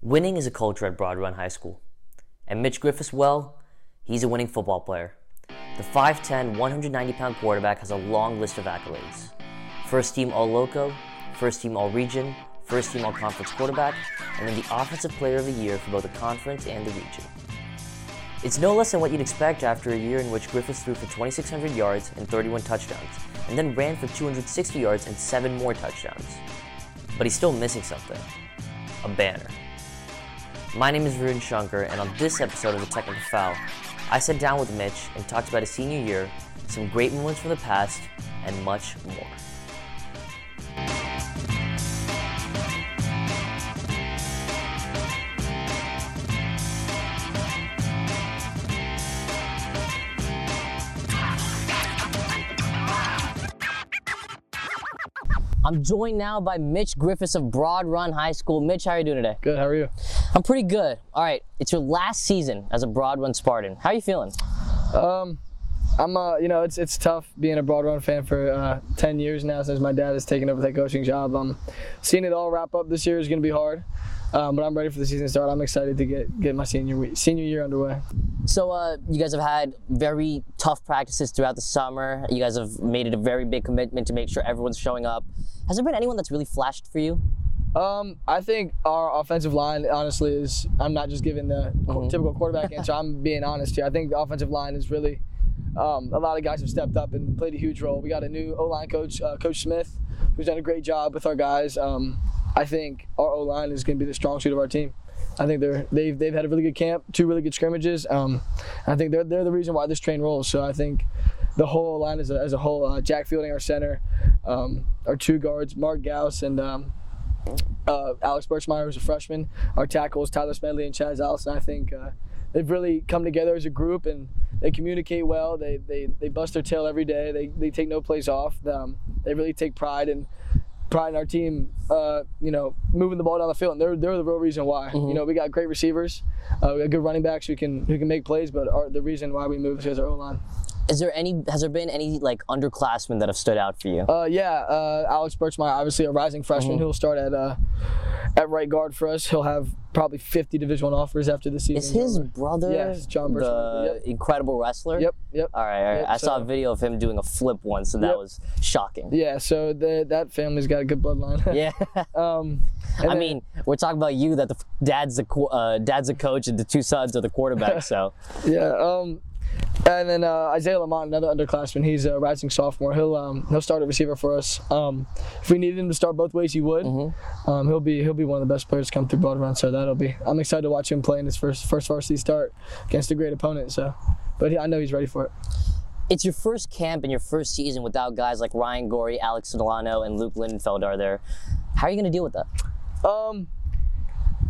Winning is a culture at Broad Run High School. And Mitch Griffis, well, he's a winning football player. The 5'10, 190 pound quarterback has a long list of accolades first team All Loco, first team All Region, first team All Conference quarterback, and then the Offensive Player of the Year for both the conference and the region. It's no less than what you'd expect after a year in which Griffis threw for 2,600 yards and 31 touchdowns, and then ran for 260 yards and 7 more touchdowns. But he's still missing something a banner. My name is Varun Shankar, and on this episode of The Technical Foul, I sat down with Mitch and talked about his senior year, some great moments from the past, and much more. I'm joined now by Mitch Griffis of Broad Run High School. Mitch, how are you doing today? Good. How are you? I'm pretty good. All right, it's your last season as a Broad Run Spartan. How are you feeling? Um, I'm. Uh, you know, it's it's tough being a Broad Run fan for uh, 10 years now since my dad has taken over that coaching job. Um, seeing it all wrap up this year is going to be hard. Um, but I'm ready for the season to start. I'm excited to get get my senior week, senior year underway. So, uh, you guys have had very tough practices throughout the summer. You guys have made it a very big commitment to make sure everyone's showing up. Has there been anyone that's really flashed for you? Um, I think our offensive line, honestly, is. I'm not just giving the Mhm. typical quarterback answer. I'm being honest here. I think the offensive line is really. Um, a lot of guys have stepped up and played a huge role. We got a new O line coach, uh, Coach Smith, who's done a great job with our guys. Um, I think our O line is going to be the strong suit of our team. I think they're they've they've had a really good camp, two really good scrimmages. Um, I think they're they're the reason why this train rolls. So I think the whole line as a, as a whole, uh, Jack Fielding, our center, um, our two guards, Mark Gauss and um, uh, Alex Birchmeyer, who's a freshman, our tackles, Tyler Smedley and Chaz Allison. I think uh, they've really come together as a group and they communicate well. They, they, they bust their tail every day. They, they take no plays off. Um, they really take pride in pride in our team. Uh, you know, moving the ball down the field, and they're they're the real reason why. You know, we got great receivers, uh, we got good running backs who can who can make plays, but our, the reason why we move is because our O line. Is there any? Has there been any like underclassmen that have stood out for you? Uh, yeah, uh, Alex Birchmeyer, obviously a rising freshman who'll start at uh, at right guard for us. He'll have probably 50 Division One offers after the season. Is his brother Yes, John the yep. incredible wrestler? Yep, yep. All right, all right. Yep, I saw a video of him doing a flip once, and that Yep. was shocking. Yeah, so the, that family's got a good bloodline. Yeah. um, I then- mean, we're talking about you that the dad's qu- uh, dad's a coach and the two sons are the quarterback. So yeah. Um, and then uh, Isaiah Lamont, another underclassman, he's a rising sophomore. He'll um, he'll start a receiver for us. Um, if we needed him to start both ways, he would. Mm-hmm. Um, he'll be he'll be one of the best players to come through Broad Run. So that'll be. I'm excited to watch him play in his first first varsity start against a great opponent. So, but he, I know he's ready for it. it's your first camp and your first season without guys like Ryan Gorey, Alex Solano, and Luke Lindenfeld are there. How are you going to deal with that? Um,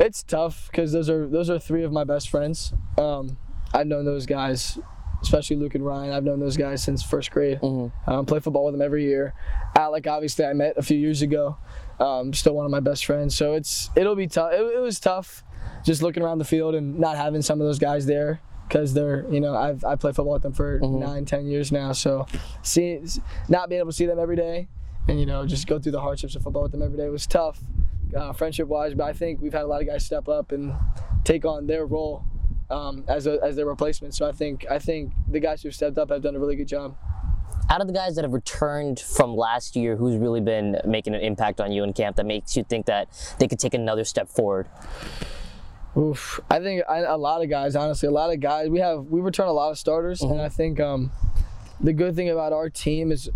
it's tough because those are those are three of my best friends. Um, I've known those guys, especially Luke and Ryan. I've known those guys since first grade. Um, play football with them every year. Alec, obviously, I met a few years ago. Um, still one of my best friends. So it's it'll be tough. It, it was tough, just looking around the field and not having some of those guys there because they're you know I've I played football with them for nine ten years now. So seeing not being able to see them every day and you know just go through the hardships of football with them every day was tough uh, friendship wise but i think we've had a lot of guys step up and take on their role um, as, a, as their replacement so i think i think the guys who've stepped up have done a really good job Out of the guys that have returned from last year, who's really been making an impact on you in camp that makes you think that they could take another step forward? Oof. I think I, a lot of guys, honestly, a lot of guys. We have we return a lot of starters, and I think um, the good thing about our team is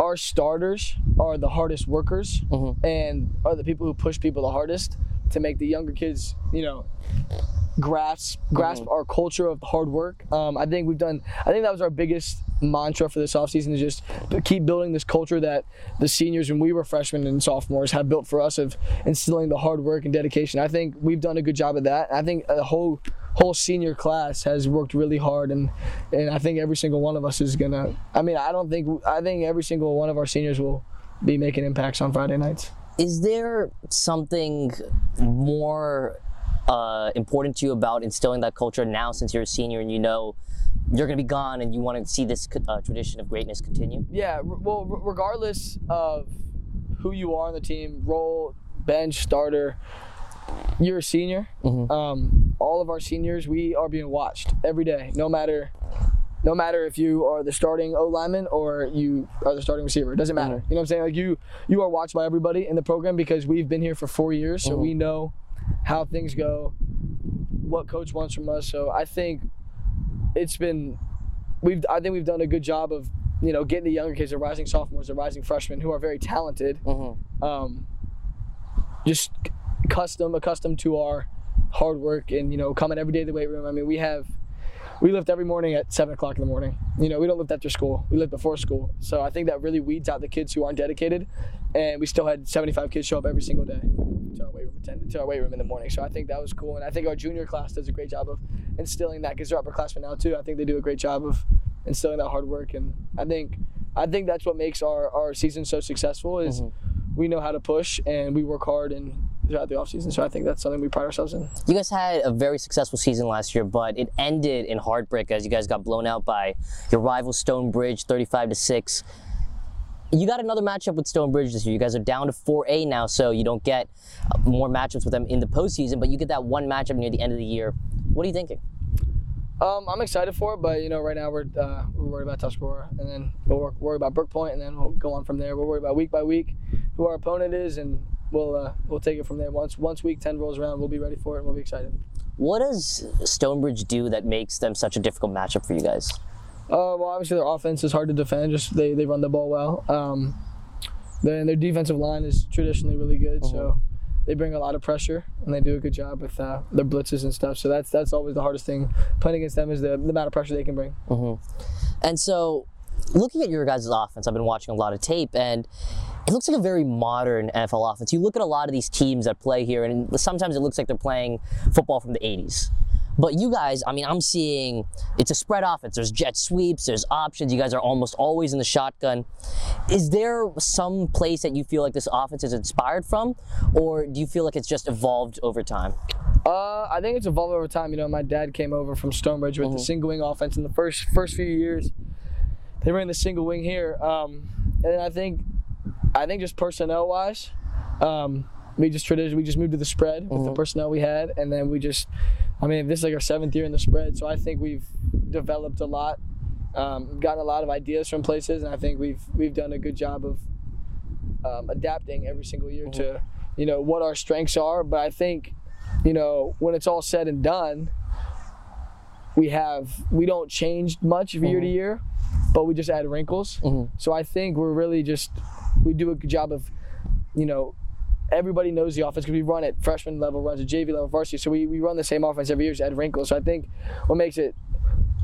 our starters are the hardest workers and are the people who push people the hardest to make the younger kids, you know, grasp grasp our culture of hard work. Um, I think we've done. I think that was our biggest mantra for this offseason is just to keep building this culture that the seniors when we were freshmen and sophomores have built for us of instilling the hard work and dedication. I think we've done a good job of that. I think the whole whole senior class has worked really hard and and I think every single one of us is gonna. I mean, I don't think I think every single one of our seniors will be making impacts on Friday nights. Is there something more uh, important to you about instilling that culture now since you're a senior and you know you're going to be gone and you want to see this uh, tradition of greatness continue? Yeah, r- well, r- regardless of who you are on the team, role, bench, starter, you're a senior. Um, all of our seniors, we are being watched every day, no matter no matter if you are the starting O lineman or you are the starting receiver. It doesn't matter. Mm-hmm. You know what I'm saying? Like you you are watched by everybody in the program because we've been here for four years, so we mm-hmm. know how things go, what coach wants from us. So I think it's been we've I think we've done a good job of you know getting the younger kids, the rising sophomores, the rising freshmen who are very talented, mm-hmm. um, just custom accustomed to our hard work and you know coming every day to the weight room. I mean we have we lift every morning at seven o'clock in the morning. You know we don't lift after school. We lift before school. So I think that really weeds out the kids who aren't dedicated, and we still had 75 kids show up every single day to our weight room attend- to our weight room in the morning. So I think that was cool, and I think our junior class does a great job of instilling that because they're upperclassmen now too. I think they do a great job of instilling that hard work, and I think I think that's what makes our our season so successful is mm-hmm. we know how to push and we work hard and throughout the offseason. So I think that's something we pride ourselves in. You guys had a very successful season last year, but it ended in heartbreak as you guys got blown out by your rival Stonebridge, 35 to six. You got another matchup with Stonebridge this year. You guys are down to 4A now, so you don't get uh, more matchups with them in the postseason, but you get that one matchup near the end of the year. What are you thinking? Um, I'm excited for it, but you know, right now we're uh, we're worried about Tuscarora, and then we'll work, worry about Brook Point, and then we'll go on from there. We'll worry about week by week who our opponent is, and we'll uh, we'll take it from there. Once once week ten rolls around, we'll be ready for it, and we'll be excited. What does Stonebridge do that makes them such a difficult matchup for you guys? Uh, well, obviously their offense is hard to defend. Just they, they run the ball well. Um, then their defensive line is traditionally really good, so they bring a lot of pressure and they do a good job with uh, their blitzes and stuff. So that's that's always the hardest thing playing against them is the, the amount of pressure they can bring. And so, looking at your guys' offense, I've been watching a lot of tape, and it looks like a very modern NFL offense. You look at a lot of these teams that play here, and sometimes it looks like they're playing football from the 80s. But you guys, I mean, I'm seeing it's a spread offense. There's jet sweeps, there's options. You guys are almost always in the shotgun. Is there some place that you feel like this offense is inspired from, or do you feel like it's just evolved over time? Uh, I think it's evolved over time. You know, my dad came over from Stonebridge with the single wing offense in the first first few years. They ran the single wing here, um, and I think, I think just personnel wise, um, we just tradition we just moved to the spread with the personnel we had, and then we just, I mean, this is like our seventh year in the spread, so I think we've developed a lot, um, gotten a lot of ideas from places, and I think we've we've done a good job of um, adapting every single year to, you know, what our strengths are. But I think you know, when it's all said and done, we have we don't change much year to mm-hmm. year, but we just add wrinkles. Mm-hmm. So I think we're really just we do a good job of, you know, everybody knows the offense because we run it freshman level, runs at JV level, varsity. So we, we run the same offense every year, just add wrinkles. So I think what makes it,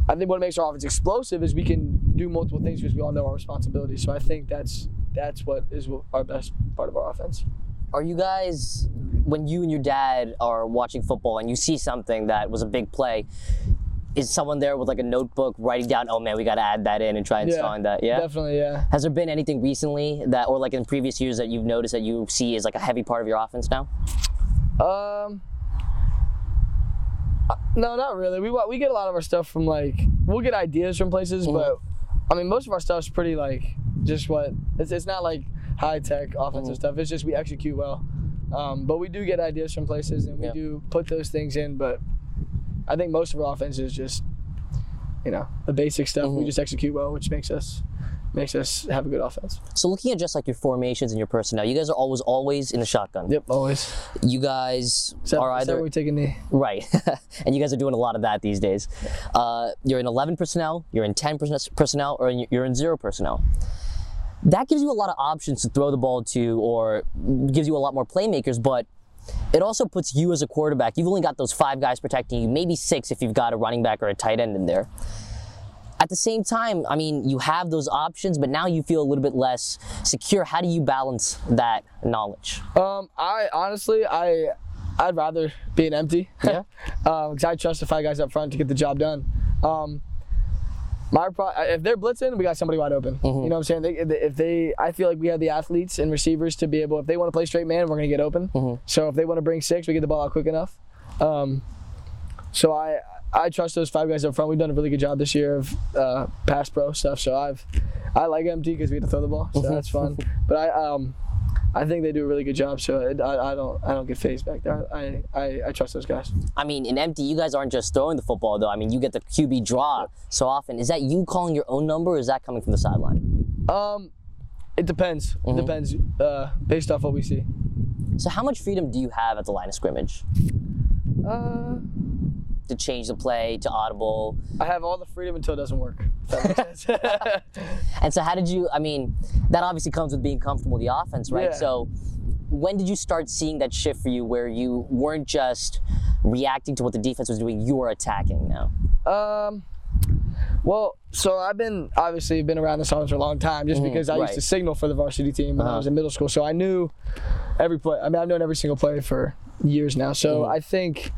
I think what makes our offense explosive is we can do multiple things because we all know our responsibilities. So I think that's that's what is our best part of our offense. Are you guys, when you and your dad are watching football and you see something that was a big play, is someone there with like a notebook writing down, oh man, we got to add that in and try installing that? Yeah. definitely, yeah. Has there been anything recently that, or like in previous years that you've noticed that you see is like a heavy part of your offense now? Um, uh, no, not really. We we get a lot of our stuff from like we'll get ideas from places, but I mean most of our stuff's pretty like just what it's, it's not like high tech offensive stuff. It's just we execute well. Um, but we do get ideas from places and we Yeah. do put those things in. But I think most of our offense is just you know the basic stuff. We just execute well, which makes us makes us have a good offense. So looking at just like your formations and your personnel, you guys are always always in the shotgun. Yep, always. You guys Except, are either we take a knee. Right. and you guys are doing a lot of that these days. Uh, you're in 11 personnel, you're in 10 personnel, or in- you're in zero personnel. That gives you a lot of options to throw the ball to, or gives you a lot more playmakers, but it also puts you as a quarterback. You've only got those five guys protecting you, maybe six if you've got a running back or a tight end in there. At the same time, I mean, you have those options, but now you feel a little bit less secure. How do you balance that knowledge? Um, I honestly, I, I'd rather be an empty. Yeah. um, because I trust the five guys up front to get the job done. Um, my pro- if they're blitzing, we got somebody wide open. You know what I'm saying? They, if they, I feel like we have the athletes and receivers to be able. If they want to play straight man, we're gonna get open. So if they want to bring six, we get the ball out quick enough. Um, so I, I trust those five guys up front. We've done a really good job this year of uh, pass pro stuff. So I've, I like empty because we have to throw the ball, so that's fun. But I, um, I think they do a really good job. So I, I don't I don't get fazed back there. I, I, I trust those guys. I mean, in empty, you guys aren't just throwing the football though. I mean, you get the QB draw so often. Is that you calling your own number, or is that coming from the sideline? Um, it depends. It depends uh, based off what we see. So, how much freedom do you have at the line of scrimmage Uh, to change the play to audible? I have all the freedom until it doesn't work. If that makes sense. And so, how did you? I mean, that obviously comes with being comfortable with the offense, right? Yeah. So, when did you start seeing that shift for you, where you weren't just reacting to what the defense was doing, you were attacking now? Um, well, so I've been obviously been around this offense for a long time, just because I right. used to signal for the varsity team when I Uh-huh. was in middle school. So I knew every play. I mean, I've known every single play for years now. So I think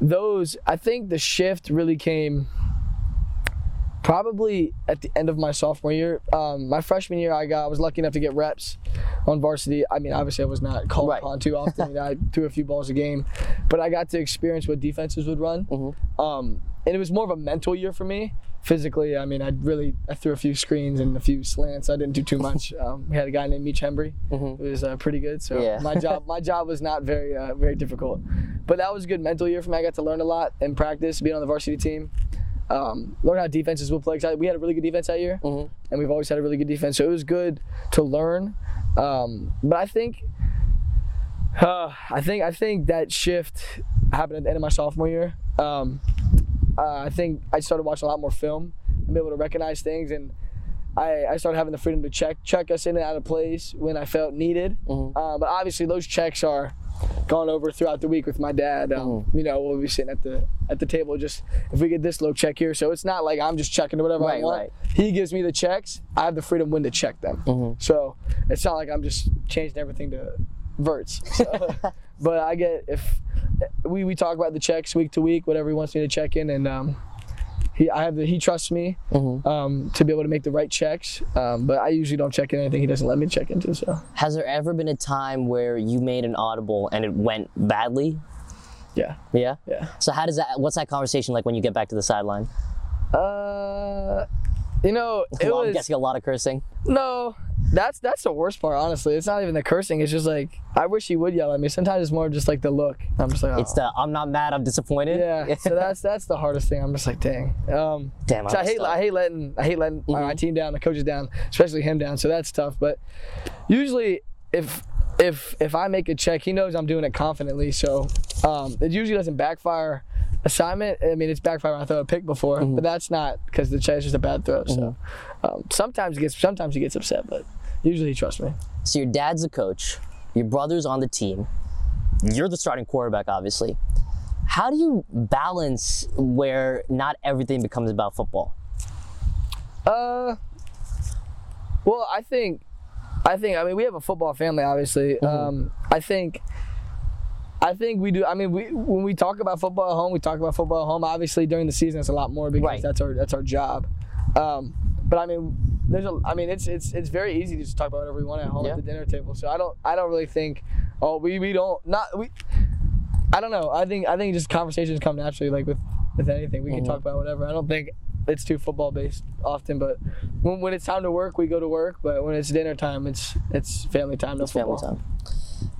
those. I think the shift really came probably at the end of my sophomore year. Um, my freshman year, I got I was lucky enough to get reps on varsity. I mean, obviously, I was not called Right. upon too often. I threw a few balls a game, but I got to experience what defenses would run. Um, and it was more of a mental year for me. Physically, I mean, I really I threw a few screens and a few slants. I didn't do too much. Um, we had a guy named Meech Hembry, who was uh, pretty good. So Yeah. my job my job was not very uh, very difficult, but that was a good mental year for me. I got to learn a lot in practice, being on the varsity team. Um, learn how defenses will play. 'Cause I- We had a really good defense that year, and we've always had a really good defense. So it was good to learn. Um, but I think, uh, I think, I think that shift happened at the end of my sophomore year. Um, uh, I think I started watching a lot more film and be able to recognize things, and I, I started having the freedom to check check us in and out of plays when I felt needed. Uh, but obviously, those checks are gone over throughout the week with my dad. Um, You know, we'll be sitting at the at the table just if we get this low check here. So it's not like I'm just checking whatever Right, I want. right. He gives me the checks. I have the freedom when to check them. Mm-hmm. So it's not like I'm just changing everything to verts. So, but I get if we, we talk about the checks week to week, whatever he wants me to check in, and um, he I have the, he trusts me Mm-hmm. um, to be able to make the right checks. Um, but I usually don't check in anything he doesn't let me check into. So Has there ever been a time where you made an audible and it went badly? yeah, Yeah. yeah. So how does that? What's that conversation like when you get back to the sideline? Uh, you know, it I'm was guessing a lot of cursing. no. That's that's the worst part, honestly. It's not even the cursing. It's just like I wish he would yell at me. Sometimes it's more just like the look. I'm just like, It's "Oh." the I'm not mad, I'm disappointed. yeah. so that's that's the hardest thing. I'm just like, dang. Um, Damn, so I hate. I hate letting I hate letting my- my team down, the coaches down, especially him down. So that's tough. But usually, if if if I make a check, he knows I'm doing it confidently. So um, it usually doesn't backfire. Assignment. I mean, it's backfire when I throw a pick before, but that's not because the check is just a bad throw. So um, sometimes he gets sometimes he gets upset, but usually he trusts me. So your dad's a coach, your brother's on the team, you're the starting quarterback, obviously. How do you balance where not everything becomes about football? Uh, well, I think, I think, I mean, we have a football family, obviously. Mm-hmm. Um, I think, I think we do. I mean, we when we talk about football at home, we talk about football at home. Obviously, during the season, it's a lot more because Right. that's our that's our job. Um, but I mean, there's a. I mean, it's it's it's very easy to just talk about whatever we want at home Yeah. at the dinner table. So I don't I don't really think, oh, we we don't not we. I don't know. I think I think just conversations come naturally, like with with anything. We can Mm-hmm. talk about whatever. I don't think it's too football based often, but when, when it's time to work, we go to work. But when it's dinner time, it's it's family time. No Family football. time.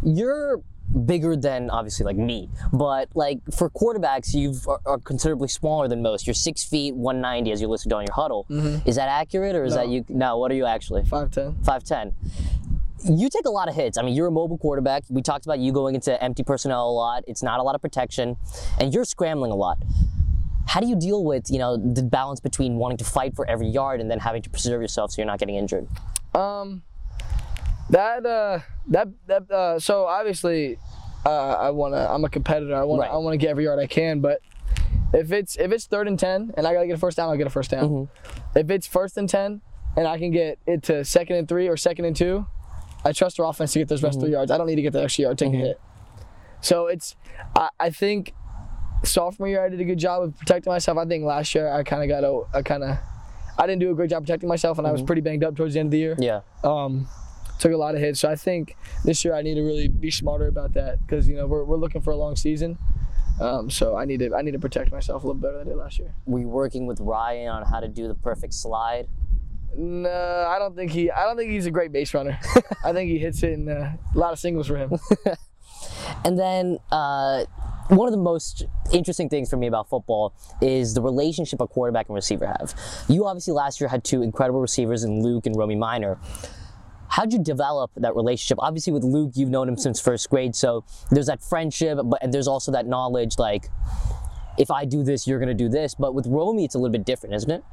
You're bigger than obviously like me, but like for quarterbacks, you are, are considerably smaller than most. You're six feet, 190 as you listed on your huddle. Is that accurate or is that you? No, what are you actually? Five ten. 5'10. You take a lot of hits. I mean, you're a mobile quarterback. We talked about you going into empty personnel a lot. It's not a lot of protection, and you're scrambling a lot. How do you deal with, you know, the balance between wanting to fight for every yard and then having to preserve yourself so you're not getting injured? Um, that uh, that that uh, so obviously, uh, I wanna. I'm a competitor. I wanna. Right. I wanna get every yard I can. But if it's if it's third and ten and I gotta get a first down, I'll get a first down. Mm-hmm. If it's first and ten and I can get it to second and three or second and two, I trust our offense to get those rest Mm-hmm. three yards. I don't need to get the extra yard, take a hit. So it's. I, I think sophomore year I did a good job of protecting myself. I think last year I kind of got a, I kind of. I didn't do a great job protecting myself, and I was pretty banged up towards the end of the year Mm-hmm. Yeah. um, took a lot of hits. So I think this year I need to really be smarter about that because you know we're, we're looking for a long season. Um, so I need to I need to protect myself a little better than I did last year. Were you working with Ryan on how to do the perfect slide? No, I don't think he. I don't think he's a great base runner. I think he hits it in uh, a lot of singles for him. And then uh, one of the most interesting things for me about football is the relationship a quarterback and receiver have. You obviously last year had two incredible receivers in Luke and Romy Minor. How'd you develop that relationship? Obviously, with Luke, you've known him since first grade, so there's that friendship, but and there's also that knowledge, like, if I do this, you're gonna do this. But with Romy, it's a little bit different, isn't it?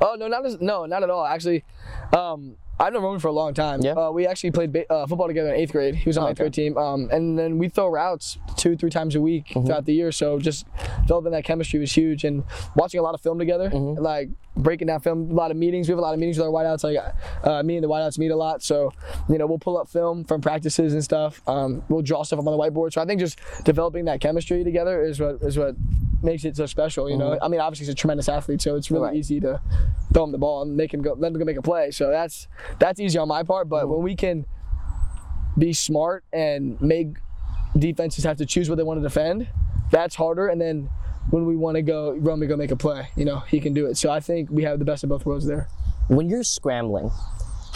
Oh no, not as, no, not at all. Actually, um, I've known Roman for a long time. Yeah? Uh, we actually played ba- uh, football together in eighth grade. He was on my eighth okay. grade team. Um, and then we throw routes two, three times a week Mm-hmm. throughout the year. So just developing that chemistry was huge. And watching a lot of film together, Mm-hmm. like breaking down film, a lot of meetings. We have a lot of meetings with our wideouts. Like uh, me and the wideouts meet a lot. So you know we'll pull up film from practices and stuff. Um, we'll draw stuff up on the whiteboard. So I think just developing that chemistry together is what is what makes it so special. You know, I mean obviously he's a tremendous athlete, so it's really Mm-hmm. Right. easy to throw him the ball and make him go, let him go make a play. So that's that's easy on my part. But when we can be smart and make defenses have to choose what they want to defend, that's harder. And then when we want to go, run, we go make a play. You know, he can do it. So I think we have the best of both worlds there. When you're scrambling,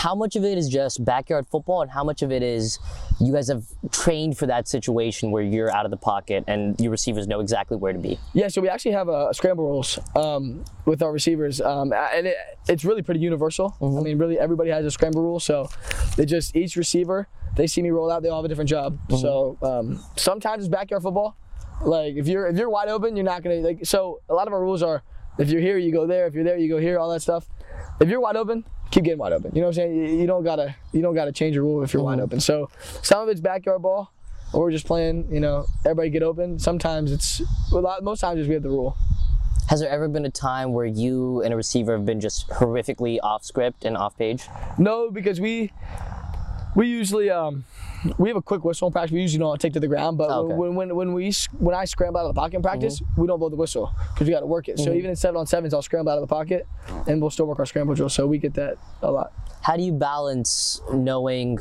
how much of it is just backyard football, and how much of it is you guys have trained for that situation where you're out of the pocket and your receivers know exactly where to be? Yeah, so we actually have a, scramble rules um, with our receivers, um, and it, it's really pretty universal. I mean, really everybody has a scramble rule, so they just each receiver they see me roll out, they all have a different job. So um, sometimes it's backyard football. Like if you're if you're wide open, you're not gonna like. So a lot of our rules are if you're here, you go there. If you're there, you go here. All that stuff. If you're wide open, keep getting wide open. You know what I'm saying? You, don't gotta you don't gotta change your rule if you're wide open. So some of it's backyard ball, or we're just playing. You know, everybody get open. Sometimes it's a lot. Most times just we have the rule. Has there ever been a time where you and a receiver have been just horrifically off script and off page? No, because we we usually um we have a quick whistle in practice. We usually don't take to the ground, but Oh, okay. when, when when we when I scramble out of the pocket in practice, mm-hmm. we don't blow the whistle because we got to work it. So mm-hmm. even in seven on sevens, I'll scramble out of the pocket, and we'll still work our scramble drill. So we get that a lot. How do you balance knowing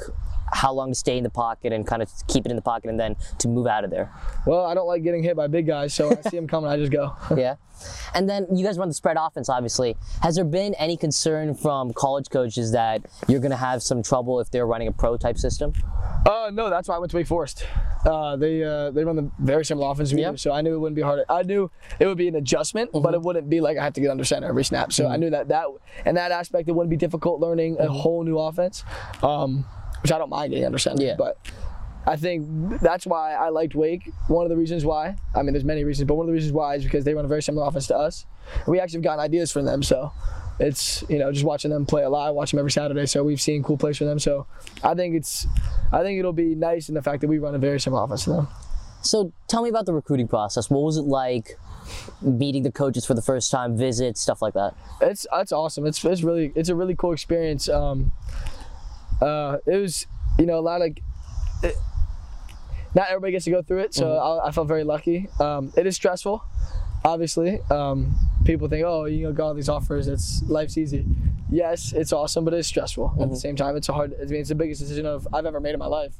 how long to stay in the pocket and kind of keep it in the pocket and then to move out of there? Well, I don't like getting hit by big guys, so when I see them coming, I just go. Yeah. And then you guys run the spread offense, obviously. Has there been any concern from college coaches that you're going to have some trouble if they're running a pro type system? Uh, no, that's why I went to Wake Forest. Uh, they uh, they run the very similar offense we do, so I knew it wouldn't be hard. I knew it would be an adjustment, but it wouldn't be like I have to get under center every snap. So I knew that that and that aspect it wouldn't be difficult learning a whole new offense, um, which I don't mind getting under center. Yeah. But I think that's why I liked Wake. One of the reasons why, I mean, there's many reasons, but one of the reasons why is because they run a very similar offense to us. We actually have gotten ideas from them, so it's you know just watching them play a lot, I watch them every Saturday. So we've seen cool plays from them. So I think it's, I think it'll be nice in the fact that we run a very similar offense to them. So tell me about the recruiting process. What was it like meeting the coaches for the first time, visits, stuff like that? It's that's awesome. It's it's really it's a really cool experience. Um, uh, it was you know a lot of. It, not everybody gets to go through it, so I, I felt very lucky. Um, it is stressful, obviously. Um, people think, oh, you know, got all these offers. It's life's easy. Yes, it's awesome, but it's stressful at the same time. It's a hard. I mean, it's the biggest decision of I've ever made in my life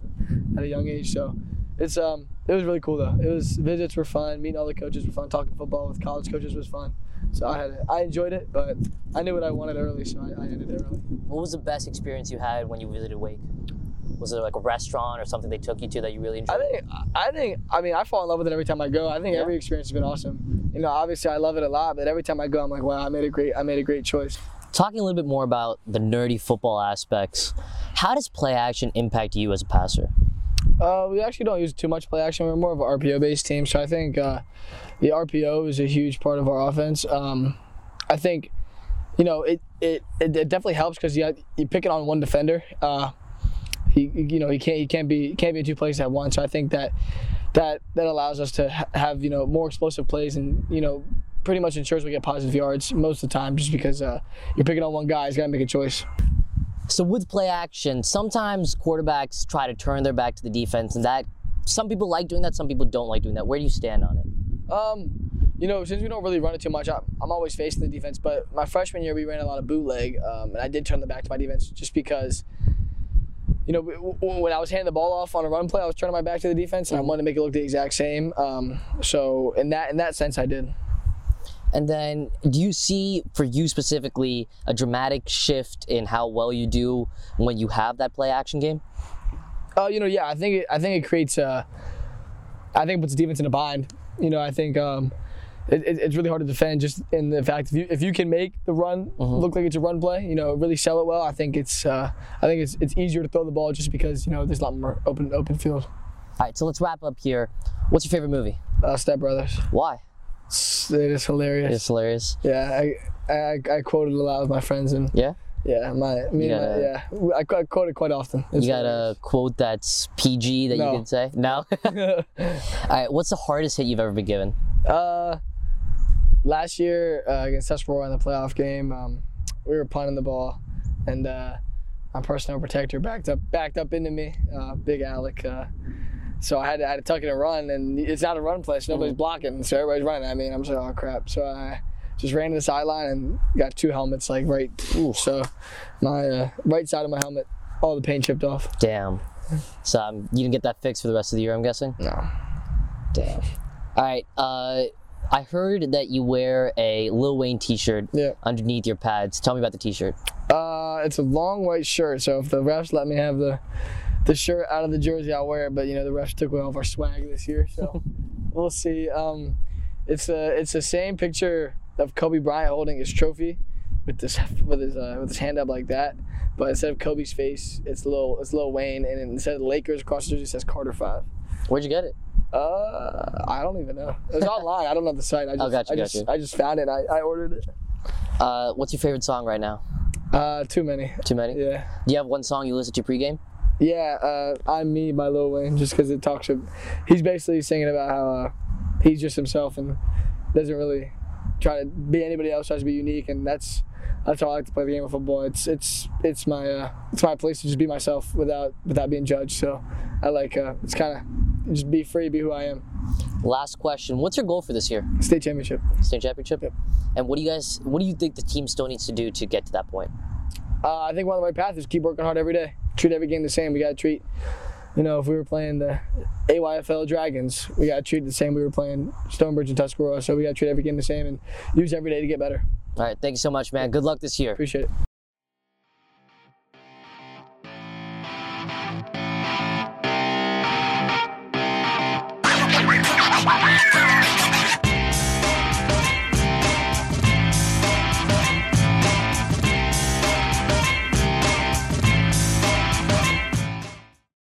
at a young age. So it's um, it was really cool though. It was visits were fun. Meeting all the coaches were fun. Talking football with college coaches was fun. So I had I enjoyed it, but I knew what I wanted early, so I, I ended it early. What was the best experience you had when you visited Wake? Was it like a restaurant or something they took you to that you really enjoyed? I think I think I mean I fall in love with it every time I go. I think Yeah. every experience has been awesome. You know, obviously I love it a lot, but every time I go, I'm like, wow, I made a great I made a great choice. Talking a little bit more about the nerdy football aspects, how does play action impact you as a passer? Uh, we actually don't use too much play action. We're more of an RPO based team, so I think uh, the RPO is a huge part of our offense. Um, I think, you know, it it, it, it definitely helps because you you pick it on one defender. Uh, he you know he can't he can't be can't be in two places at once. So I think that that that allows us to have you know more explosive plays and you know pretty much ensures we get positive yards most of the time just because uh, you're picking on one guy. He's got to make a choice. So with play action, sometimes quarterbacks try to turn their back to the defense, and that some people like doing that, some people don't like doing that. Where do you stand on it? Um, you know, since we don't really run it too much, I'm always facing the defense. But my freshman year, we ran a lot of bootleg, um, and I did turn the back to my defense just because, you know, when I was handing the ball off on a run play, I was turning my back to the defense, and I wanted to make it look the exact same. Um, so in that in that sense, I did. And then, do you see for you specifically a dramatic shift in how well you do when you have that play action game? Oh, you know, yeah, I think it, I think it creates uh, I think it puts the defense in a bind. You know, I think um, it, it, it's really hard to defend just in the fact if you if you can make the run look like it's a run play, you know, really sell it well. I think it's uh, I think it's it's easier to throw the ball just because you know there's a lot more open open field. All right, so let's wrap up here. What's your favorite movie? Uh, Step Brothers, Why? It's, it is hilarious. It's hilarious. Yeah, I, I I quoted a lot with my friends and Yeah. yeah, my me and my, yeah, I, I quote it quite often. It's You got a quote that's PG that you can say? No. All right, what's the hardest hit you've ever been given? Uh, last year uh, against Tuscarora in the playoff game, um, we were punting the ball, and uh, my personal protector backed up backed up into me, uh, Big Alec. So I had to, I had to tuck it and run, and it's not a run play, so nobody's blocking, so everybody's running at me, and I'm just like, oh crap. So I just ran to the sideline and got two helmets like right. So my uh, right side of my helmet, all the paint chipped off. Damn. So um, you didn't get that fixed for the rest of the year, I'm guessing? No. Damn. All right. Uh, I heard that you wear a Lil Wayne T-shirt Yeah. underneath your pads. Tell me about the T-shirt. Uh, it's a long white shirt, so if the refs let me have the the shirt out of the jersey, I'll wear it. But you know, the refs took away all of our swag this year, so we'll see. Um, it's a it's the same picture of Kobe Bryant holding his trophy with this with his uh, with his hand up like that, but instead of Kobe's face, it's little it's Lil Wayne, and instead of the Lakers across the jersey, it says Carter Five. Where'd you get it? Uh, I don't even know. It was online. I don't know the site. I just, Oh, gotcha, I just. I just found it. I, I ordered it. Uh, what's your favorite song right now? Uh, too many. Too many? Yeah. Do you have one song you listen to pregame? Yeah, uh, I'm me by Lil Wayne, just because it talks. Of, he's basically singing about how uh, he's just himself and doesn't really try to be anybody else. Tries to be unique, and that's that's how I like to play the game of football. It's it's it's my uh, it's my place to just be myself without without being judged. So I like uh, it's kind of just be free, be who I am. Last question. What's your goal for this year? State championship. State championship? And what do you guys, what do you think the team still needs to do to get to that point? Uh, I think one of the right paths is keep working hard every day. Treat every game the same. We got to treat, you know, if we were playing the AYFL Dragons, we got to treat it the same. We were playing Stonebridge and Tuscarora, so we got to treat every game the same and use every day to get better. All right. Thank you so much, man. Good luck this year. Appreciate it.